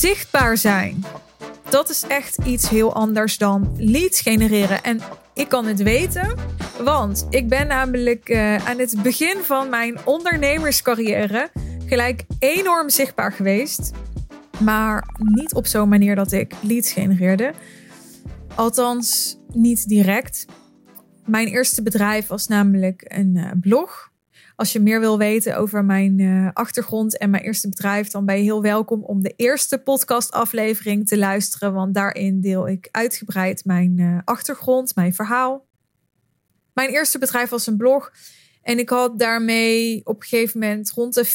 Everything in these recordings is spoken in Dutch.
Zichtbaar zijn. Dat is echt iets heel anders dan leads genereren. En ik kan het weten, want ik ben namelijk uh, aan het begin van mijn ondernemerscarrière gelijk enorm zichtbaar geweest. Maar niet op zo'n manier dat ik leads genereerde. Althans, niet direct. Mijn eerste bedrijf was namelijk een uh, blog. Als je meer wil weten over mijn uh, achtergrond en mijn eerste bedrijf, dan ben je heel welkom om de eerste podcastaflevering te luisteren. Want daarin deel ik uitgebreid mijn uh, achtergrond, mijn verhaal. Mijn eerste bedrijf was een blog. En ik had daarmee op een gegeven moment rond de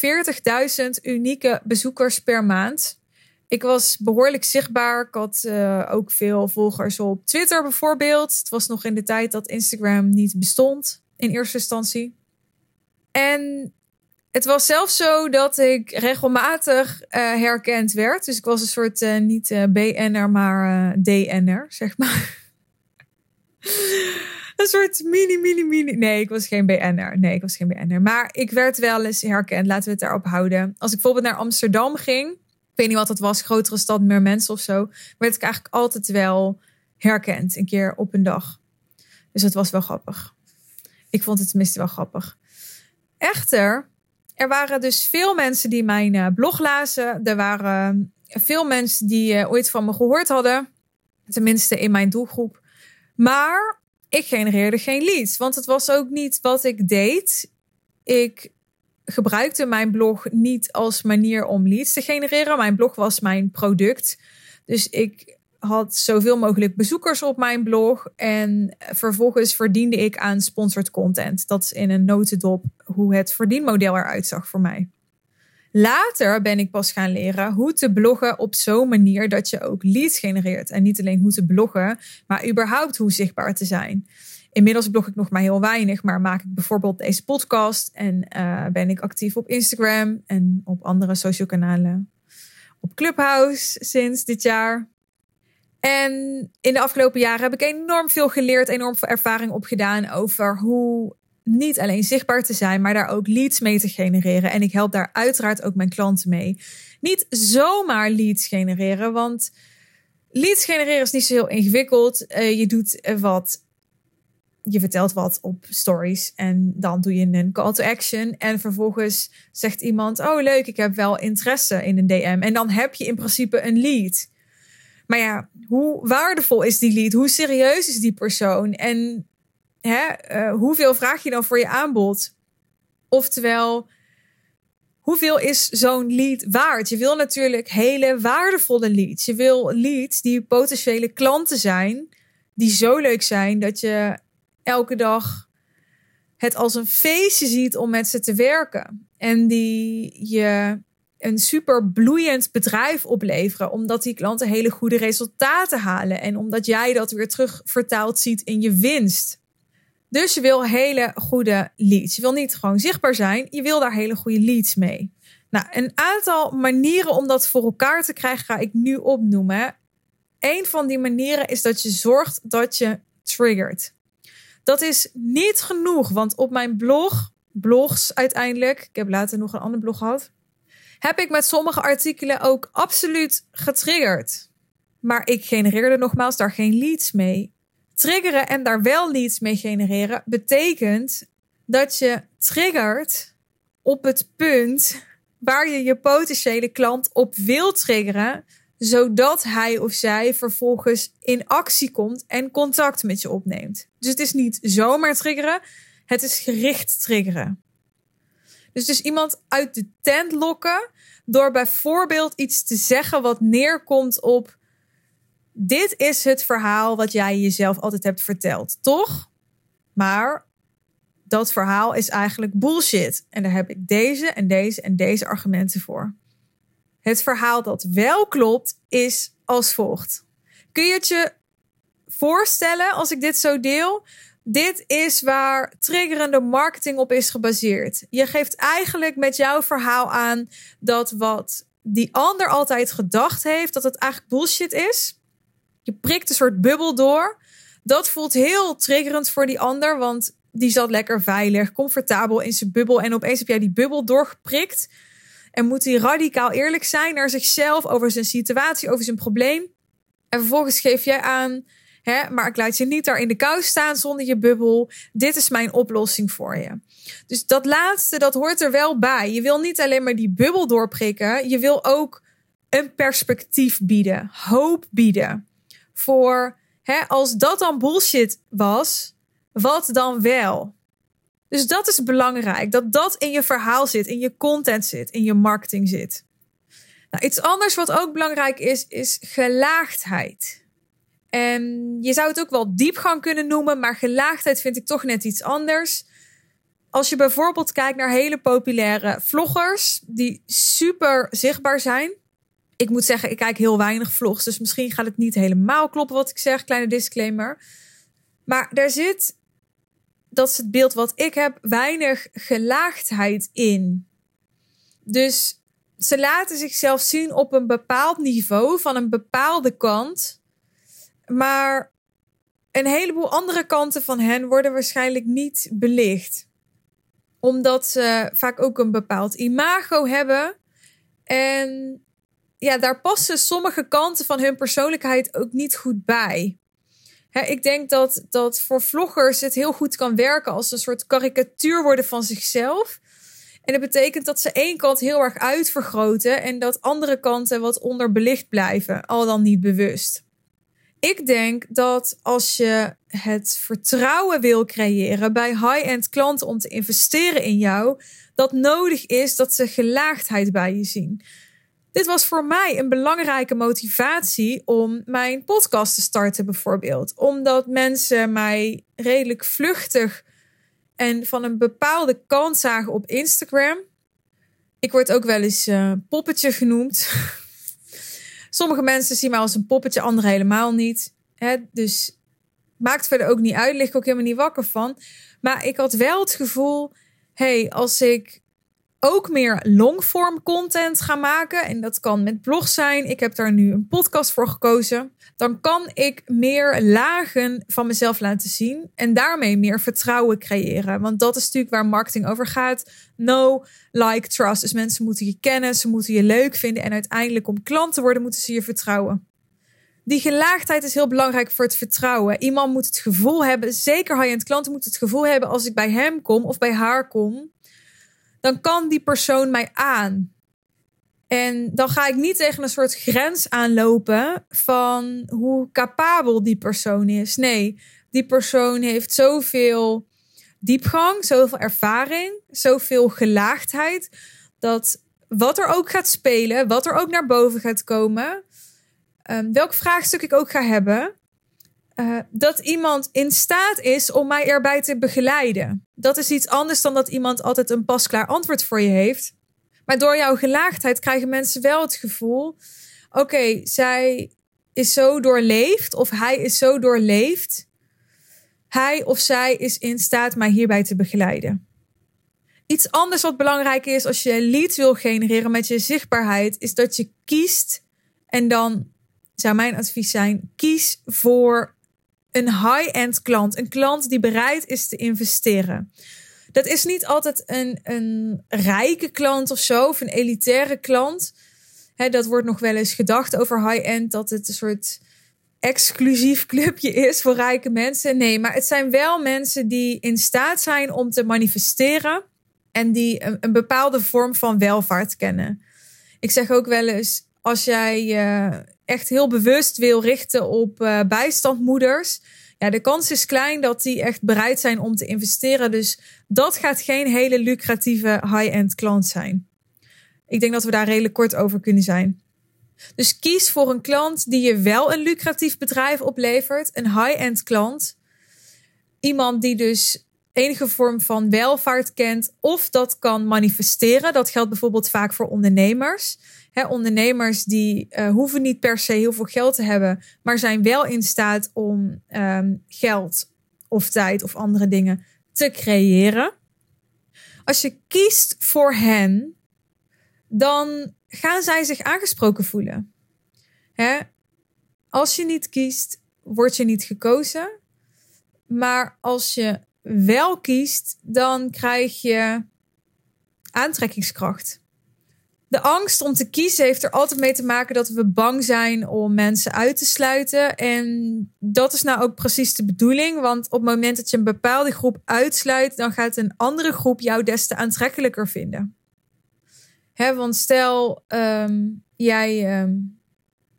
40.000 unieke bezoekers per maand. Ik was behoorlijk zichtbaar. Ik had uh, ook veel volgers op Twitter bijvoorbeeld. Het was nog in de tijd dat Instagram niet bestond in eerste instantie. En het was zelfs zo dat ik regelmatig uh, herkend werd. Dus ik was een soort uh, niet uh, BN'er, maar DN'er, zeg maar. een soort mini, mini, mini. Nee, ik was geen BN'er. Nee, ik was geen BN'er. Maar ik werd wel eens herkend. Laten we het daarop houden. Als ik bijvoorbeeld naar Amsterdam ging. Ik weet niet wat het was. Grotere stad, meer mensen of zo. Werd ik eigenlijk altijd wel herkend. Een keer op een dag. Dus dat was wel grappig. Ik vond het tenminste wel grappig. Echter, er waren dus veel mensen die mijn uh, blog lazen. Er waren veel mensen die uh, ooit van me gehoord hadden. Tenminste in mijn doelgroep. Maar ik genereerde geen leads. Want het was ook niet wat ik deed. Ik gebruikte mijn blog niet als manier om leads te genereren. Mijn blog was mijn product. Dus ik had zoveel mogelijk bezoekers op mijn blog. En vervolgens verdiende ik aan sponsored content. Dat is in een notendop hoe het verdienmodel eruit zag voor mij. Later ben ik pas gaan leren hoe te bloggen op zo'n manier dat je ook leads genereert. En niet alleen hoe te bloggen, maar überhaupt hoe zichtbaar te zijn. Inmiddels blog ik nog maar heel weinig, maar maak ik bijvoorbeeld deze podcast en uh, ben ik actief op Instagram en op andere social kanalen. Op Clubhouse sinds dit jaar. En in de afgelopen jaren heb ik enorm veel geleerd, enorm veel ervaring opgedaan over hoe niet alleen zichtbaar te zijn, maar daar ook leads mee te genereren. En ik help daar uiteraard ook mijn klanten mee. Niet zomaar leads genereren, want leads genereren is niet zo heel ingewikkeld. Uh, je doet wat. Je vertelt wat op stories en dan doe je een call to action. En vervolgens zegt iemand: Oh, leuk, ik heb wel interesse in een DM. En dan heb je in principe een lead. Maar ja, hoe waardevol is die lead? Hoe serieus is die persoon? En hè, uh, hoeveel vraag je dan voor je aanbod? Oftewel, hoeveel is zo'n lead waard? Je wil natuurlijk hele waardevolle leads. Je wil leads die potentiële klanten zijn, die zo leuk zijn dat je elke dag het als een feestje ziet om met ze te werken. En die je een super bloeiend bedrijf opleveren. Omdat die klanten hele goede resultaten halen. En omdat jij dat weer terug vertaald ziet in je winst. Dus je wil hele goede leads. Je wil niet gewoon zichtbaar zijn. Je wil daar hele goede leads mee. Nou, een aantal manieren om dat voor elkaar te krijgen ga ik nu opnoemen. Een van die manieren is dat je zorgt dat je triggert. Dat is niet genoeg, want op mijn blog, blogs uiteindelijk, ik heb later nog een ander blog gehad, heb ik met sommige artikelen ook absoluut getriggerd. Maar ik genereerde nogmaals daar geen leads mee. Triggeren en daar wel leads mee genereren betekent dat je triggert op het punt waar je je potentiële klant op wil triggeren, zodat hij of zij vervolgens in actie komt en contact met je opneemt. Dus het is niet zomaar triggeren, het is gericht triggeren. Dus dus iemand uit de tent lokken door bijvoorbeeld iets te zeggen wat neerkomt op dit is het verhaal wat jij jezelf altijd hebt verteld, toch? Maar dat verhaal is eigenlijk bullshit. En daar heb ik deze en deze en deze argumenten voor. Het verhaal dat wel klopt is als volgt. Kun je het je voorstellen als ik dit zo deel? Dit is waar triggerende marketing op is gebaseerd. Je geeft eigenlijk met jouw verhaal aan dat wat die ander altijd gedacht heeft, dat het eigenlijk bullshit is. Je prikt een soort bubbel door. Dat voelt heel triggerend voor die ander, want die zat lekker veilig, comfortabel in zijn bubbel. En opeens heb jij die bubbel doorgeprikt. En moet hij radicaal eerlijk zijn naar zichzelf over zijn situatie, over zijn probleem. En vervolgens geef jij aan, hè, maar ik laat je niet daar in de kou staan zonder je bubbel. Dit is mijn oplossing voor je. Dus dat laatste, dat hoort er wel bij. Je wil niet alleen maar die bubbel doorprikken, je wil ook een perspectief bieden, hoop bieden. Voor hè, als dat dan bullshit was, wat dan wel? Dus dat is belangrijk, dat dat in je verhaal zit, in je content zit, in je marketing zit. Nou, iets anders wat ook belangrijk is, is gelaagdheid. En je zou het ook wel diepgang kunnen noemen, maar gelaagdheid vind ik toch net iets anders. Als je bijvoorbeeld kijkt naar hele populaire vloggers die super zichtbaar zijn. Ik moet zeggen, ik kijk heel weinig vlogs, dus misschien gaat het niet helemaal kloppen wat ik zeg. Kleine disclaimer. Maar daar zit, dat is het beeld wat ik heb, weinig gelaagdheid in. Dus ze laten zichzelf zien op een bepaald niveau, van een bepaalde kant. Maar een heleboel andere kanten van hen worden waarschijnlijk niet belicht. Omdat ze vaak ook een bepaald imago hebben. En ja, daar passen sommige kanten van hun persoonlijkheid ook niet goed bij. ik denk dat, dat voor vloggers het heel goed kan werken als een soort karikatuur worden van zichzelf. En dat betekent dat ze één kant heel erg uitvergroten en dat andere kanten wat onderbelicht blijven, al dan niet bewust. Ik denk dat als je het vertrouwen wil creëren bij high-end klanten om te investeren in jou, dat nodig is dat ze gelaagdheid bij je zien. Dit was voor mij een belangrijke motivatie om mijn podcast te starten, bijvoorbeeld. Omdat mensen mij redelijk vluchtig en van een bepaalde kant zagen op Instagram. Ik word ook wel eens uh, poppetje genoemd. Sommige mensen zien mij als een poppetje, anderen helemaal niet. Hè? Dus maakt verder ook niet uit, lig ik ook helemaal niet wakker van. Maar ik had wel het gevoel, hey, als ik ook meer longform content ga maken. En dat kan met blog zijn. Ik heb daar nu een podcast voor gekozen. Dan kan ik meer lagen van mezelf laten zien. En daarmee meer vertrouwen creëren. Want dat is natuurlijk waar marketing over gaat. No, like, trust. Dus mensen moeten je kennen. Ze moeten je leuk vinden. En uiteindelijk om klant te worden moeten ze je vertrouwen. Die gelaagdheid is heel belangrijk voor het vertrouwen. Iemand moet het gevoel hebben, zeker high-end klanten moeten het gevoel hebben als ik bij hem kom of bij haar kom, dan kan die persoon mij aan. En dan ga ik niet tegen een soort grens aanlopen van hoe capabel die persoon is. Nee, die persoon heeft zoveel diepgang, zoveel ervaring, zoveel gelaagdheid. Dat wat er ook gaat spelen, wat er ook naar boven gaat komen, um, welk vraagstuk ik ook ga hebben, uh, dat iemand in staat is om mij erbij te begeleiden. Dat is iets anders dan dat iemand altijd een pasklaar antwoord voor je heeft. Maar door jouw gelaagdheid krijgen mensen wel het gevoel: oké, zij is zo doorleefd of hij is zo doorleefd. Hij of zij is in staat mij hierbij te begeleiden. Iets anders wat belangrijk is als je lead wil genereren met je zichtbaarheid, is dat je kiest en dan zou mijn advies zijn: kies voor een high-end klant. Een klant die bereid is te investeren. Dat is niet altijd een, een rijke klant of zo, of een elitaire klant. dat wordt nog wel eens gedacht over high-end, dat het een soort exclusief clubje is voor rijke mensen. Nee, maar het zijn wel mensen die in staat zijn om te manifesteren en die een, een bepaalde vorm van welvaart kennen. Ik zeg ook wel eens, als jij uh, echt heel bewust wil richten op uh, bijstandmoeders. Ja, de kans is klein dat die echt bereid zijn om te investeren. Dus dat gaat geen hele lucratieve high-end klant zijn. Ik denk dat we daar redelijk kort over kunnen zijn. Dus kies voor een klant die je wel een lucratief bedrijf oplevert, een high-end klant. Iemand die dus enige vorm van welvaart kent of dat kan manifesteren. Dat geldt bijvoorbeeld vaak voor ondernemers ondernemers die uh, hoeven niet per se heel veel geld te hebben, maar zijn wel in staat om um, geld of tijd of andere dingen te creëren. Als je kiest voor hen, dan gaan zij zich aangesproken voelen. Als je niet kiest, word je niet gekozen. Maar als je wel kiest, dan krijg je aantrekkingskracht De angst om te kiezen heeft er altijd mee te maken dat we bang zijn om mensen uit te sluiten. En dat is nou ook precies de bedoeling. Want op het moment dat je een bepaalde groep uitsluit, dan gaat een andere groep jou des te aantrekkelijker vinden. Want stel, ehm, jij ehm,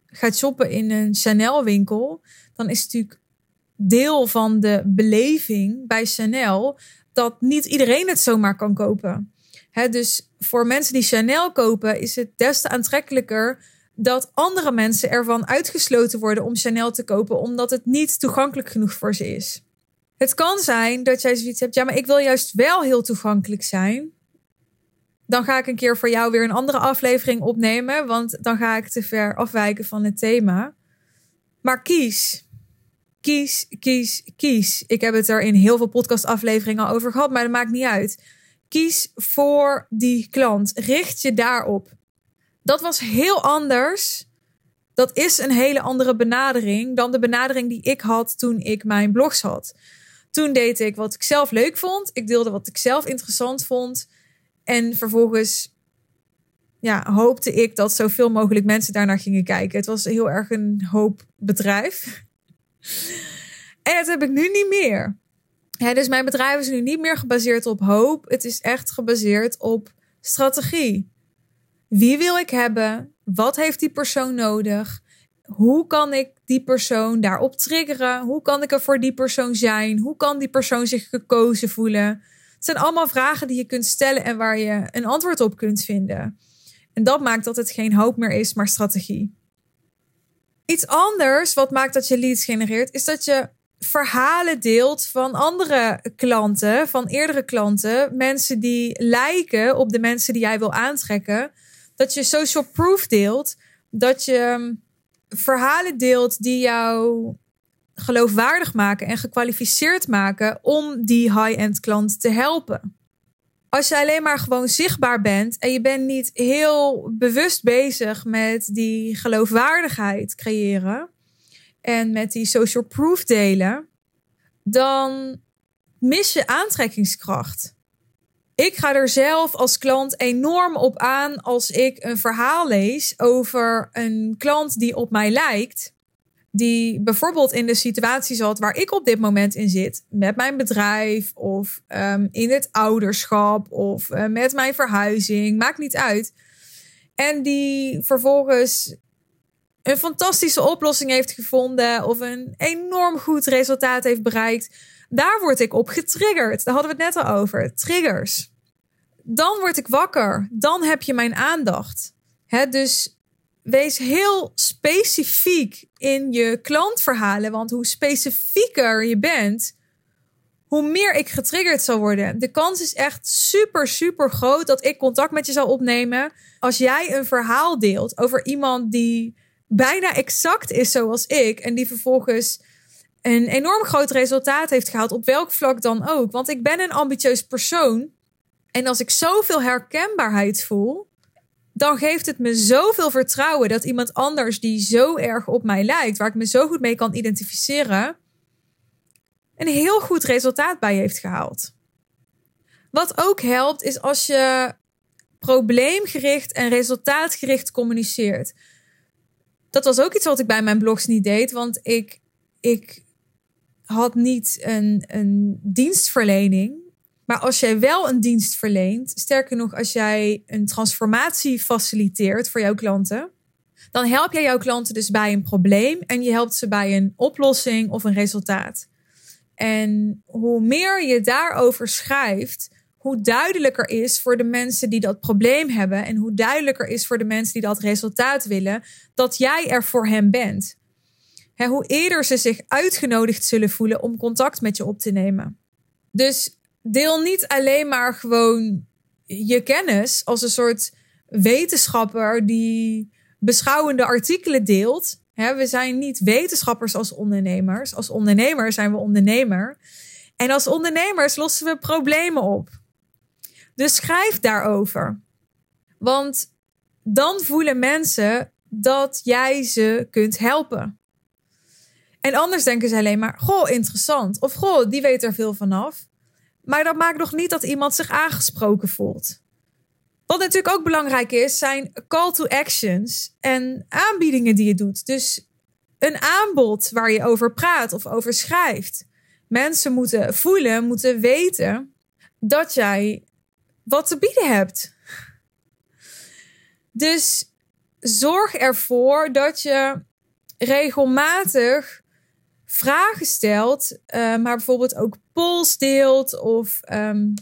gaat shoppen in een Chanel-winkel, dan is natuurlijk deel van de beleving bij Chanel dat niet iedereen het zomaar kan kopen. Dus voor mensen die Chanel kopen, is het des te aantrekkelijker dat andere mensen ervan uitgesloten worden om Chanel te kopen, omdat het niet toegankelijk genoeg voor ze is. Het kan zijn dat jij zoiets hebt, ja, maar ik wil juist wel heel toegankelijk zijn. Dan ga ik een keer voor jou weer een andere aflevering opnemen, want dan ga ik te ver afwijken van het thema. Maar kies. Kies, kies, kies. Ik heb het er in heel veel podcastafleveringen over gehad, maar dat maakt niet uit. Kies voor die klant. Richt je daarop. Dat was heel anders. Dat is een hele andere benadering dan de benadering die ik had toen ik mijn blogs had. Toen deed ik wat ik zelf leuk vond. Ik deelde wat ik zelf interessant vond. En vervolgens ja, hoopte ik dat zoveel mogelijk mensen daarnaar gingen kijken. Het was heel erg een hoop bedrijf. En dat heb ik nu niet meer. Ja, dus mijn bedrijf is nu niet meer gebaseerd op hoop. Het is echt gebaseerd op strategie. Wie wil ik hebben? Wat heeft die persoon nodig? Hoe kan ik die persoon daarop triggeren? Hoe kan ik er voor die persoon zijn? Hoe kan die persoon zich gekozen voelen? Het zijn allemaal vragen die je kunt stellen en waar je een antwoord op kunt vinden. En dat maakt dat het geen hoop meer is, maar strategie. Iets anders wat maakt dat je leads genereert, is dat je verhalen deelt van andere klanten, van eerdere klanten, mensen die lijken op de mensen die jij wil aantrekken. Dat je social proof deelt, dat je ehm, verhalen deelt die jou geloofwaardig maken en gekwalificeerd maken om die high-end klant te helpen. Als je alleen maar gewoon zichtbaar bent en je bent niet heel bewust bezig met die geloofwaardigheid creëren, en met die social proof delen, dan mis je aantrekkingskracht. Ik ga er zelf als klant enorm op aan als ik een verhaal lees over een klant die op mij lijkt. Die bijvoorbeeld in de situatie zat waar ik op dit moment in zit. Met mijn bedrijf of um, in het ouderschap of uh, met mijn verhuizing. Maakt niet uit. En die vervolgens een fantastische oplossing heeft gevonden of een enorm goed resultaat heeft bereikt, daar word ik op getriggerd. Daar hadden we het net al over. Triggers. Dan word ik wakker. Dan heb je mijn aandacht. Dus wees heel specifiek in je klantverhalen. Want hoe specifieker je bent, hoe meer ik getriggerd zal worden. De kans is echt super, super groot dat ik contact met je zal opnemen. Als jij een verhaal deelt over iemand die bijna exact is zoals ik. En die vervolgens een enorm groot resultaat heeft gehaald. Op welk vlak dan ook. Want ik ben een ambitieus persoon. En als ik zoveel herkenbaarheid voel. Dan geeft het me zoveel vertrouwen dat iemand anders die zo erg op mij lijkt, waar ik me zo goed mee kan identificeren, een heel goed resultaat bij heeft gehaald. Wat ook helpt, is als je probleemgericht en resultaatgericht communiceert dat was ook iets wat ik bij mijn blogs niet deed. Want ik, ik had niet een, een dienstverlening. Maar als jij wel een dienst verleent, sterker nog, als jij een transformatie faciliteert voor jouw klanten, dan help jij jouw klanten dus bij een probleem en je helpt ze bij een oplossing of een resultaat. En hoe meer je daarover schrijft, hoe duidelijker is voor de mensen die dat probleem hebben en hoe duidelijker is voor de mensen die dat resultaat willen, dat jij er voor hen bent. hoe eerder ze zich uitgenodigd zullen voelen om contact met je op te nemen. Dus deel niet alleen maar gewoon je kennis als een soort wetenschapper die beschouwende artikelen deelt. we zijn niet wetenschappers als ondernemers. Als ondernemer zijn we ondernemer. En als ondernemers lossen we problemen op. Dus schrijf daarover. Want dan voelen mensen dat jij ze kunt helpen. En anders denken ze alleen maar: Goh, interessant. Of Goh, die weet er veel vanaf. Maar dat maakt nog niet dat iemand zich aangesproken voelt. Wat natuurlijk ook belangrijk is, zijn call to actions en aanbiedingen die je doet. Dus een aanbod waar je over praat of over schrijft. Mensen moeten voelen, moeten weten dat jij wat te bieden hebt. Dus zorg ervoor dat je regelmatig vragen stelt, uh, maar bijvoorbeeld ook polls deelt of um,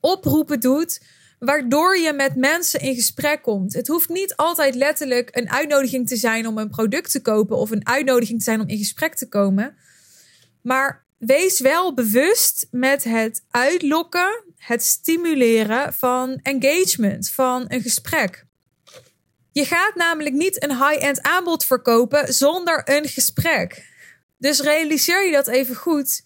oproepen doet, waardoor je met mensen in gesprek komt. Het hoeft niet altijd letterlijk een uitnodiging te zijn om een product te kopen of een uitnodiging te zijn om in gesprek te komen. Maar wees wel bewust met het uitlokken, het stimuleren van engagement, van een gesprek. Je gaat namelijk niet een high-end aanbod verkopen zonder een gesprek. Dus realiseer je dat even goed.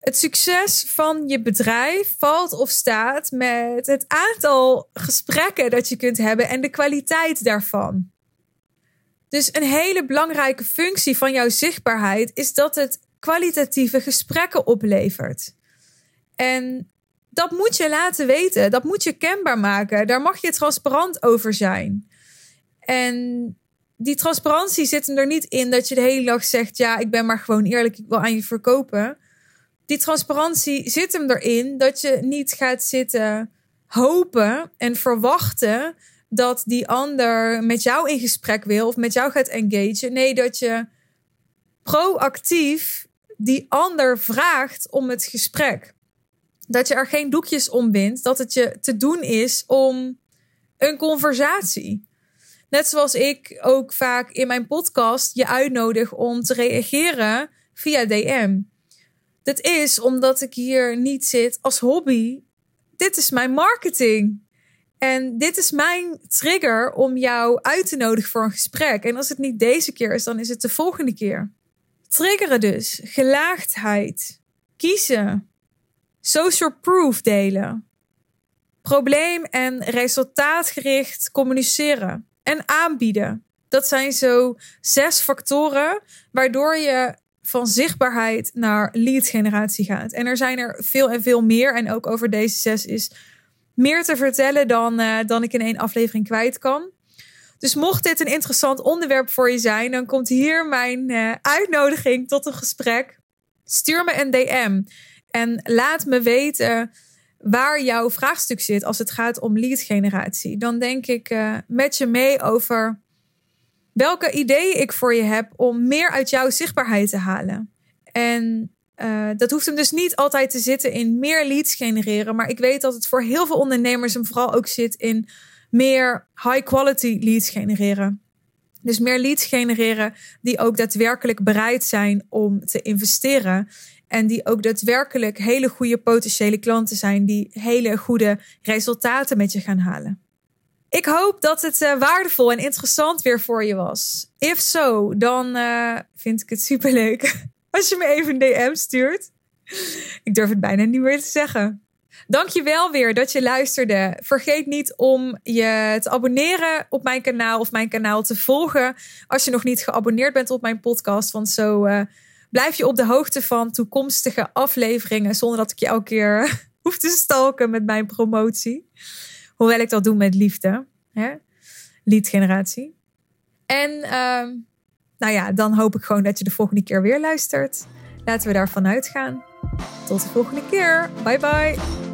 Het succes van je bedrijf valt of staat met het aantal gesprekken dat je kunt hebben en de kwaliteit daarvan. Dus een hele belangrijke functie van jouw zichtbaarheid is dat het kwalitatieve gesprekken oplevert. En dat moet je laten weten, dat moet je kenbaar maken. Daar mag je transparant over zijn. En die transparantie zit hem er niet in dat je de hele dag zegt: Ja, ik ben maar gewoon eerlijk, ik wil aan je verkopen. Die transparantie zit hem erin dat je niet gaat zitten hopen en verwachten dat die ander met jou in gesprek wil of met jou gaat engageren. Nee, dat je proactief die ander vraagt om het gesprek. Dat je er geen doekjes om wint, dat het je te doen is om een conversatie. Net zoals ik ook vaak in mijn podcast je uitnodig om te reageren via DM. Dit is omdat ik hier niet zit als hobby. Dit is mijn marketing. En dit is mijn trigger om jou uit te nodigen voor een gesprek. En als het niet deze keer is, dan is het de volgende keer. Triggeren dus. Gelaagdheid. Kiezen. Social proof delen. Probleem- en resultaatgericht communiceren en aanbieden. Dat zijn zo zes factoren waardoor je van zichtbaarheid naar lead generatie gaat. En er zijn er veel en veel meer. En ook over deze zes is meer te vertellen dan, uh, dan ik in één aflevering kwijt kan. Dus mocht dit een interessant onderwerp voor je zijn, dan komt hier mijn uh, uitnodiging tot een gesprek. Stuur me een DM en laat me weten waar jouw vraagstuk zit als het gaat om lead generatie. Dan denk ik uh, met je mee over welke ideeën ik voor je heb om meer uit jouw zichtbaarheid te halen. En uh, dat hoeft hem dus niet altijd te zitten in meer leads genereren. Maar ik weet dat het voor heel veel ondernemers en vooral ook zit in meer high quality leads genereren. Dus meer leads genereren die ook daadwerkelijk bereid zijn om te investeren en die ook daadwerkelijk hele goede potentiële klanten zijn die hele goede resultaten met je gaan halen. Ik hoop dat het uh, waardevol en interessant weer voor je was. If so, dan uh, vind ik het superleuk als je me even een DM stuurt. Ik durf het bijna niet meer te zeggen. Dankjewel weer dat je luisterde. Vergeet niet om je te abonneren op mijn kanaal of mijn kanaal te volgen als je nog niet geabonneerd bent op mijn podcast. Want zo uh, blijf je op de hoogte van toekomstige afleveringen zonder dat ik je elke keer hoef te stalken met mijn promotie. Hoewel ik dat doe met liefde. Hè? Lead-generatie. En uh, nou ja, dan hoop ik gewoon dat je de volgende keer weer luistert. Laten we daarvan uitgaan. Tot de volgende keer. Bye bye.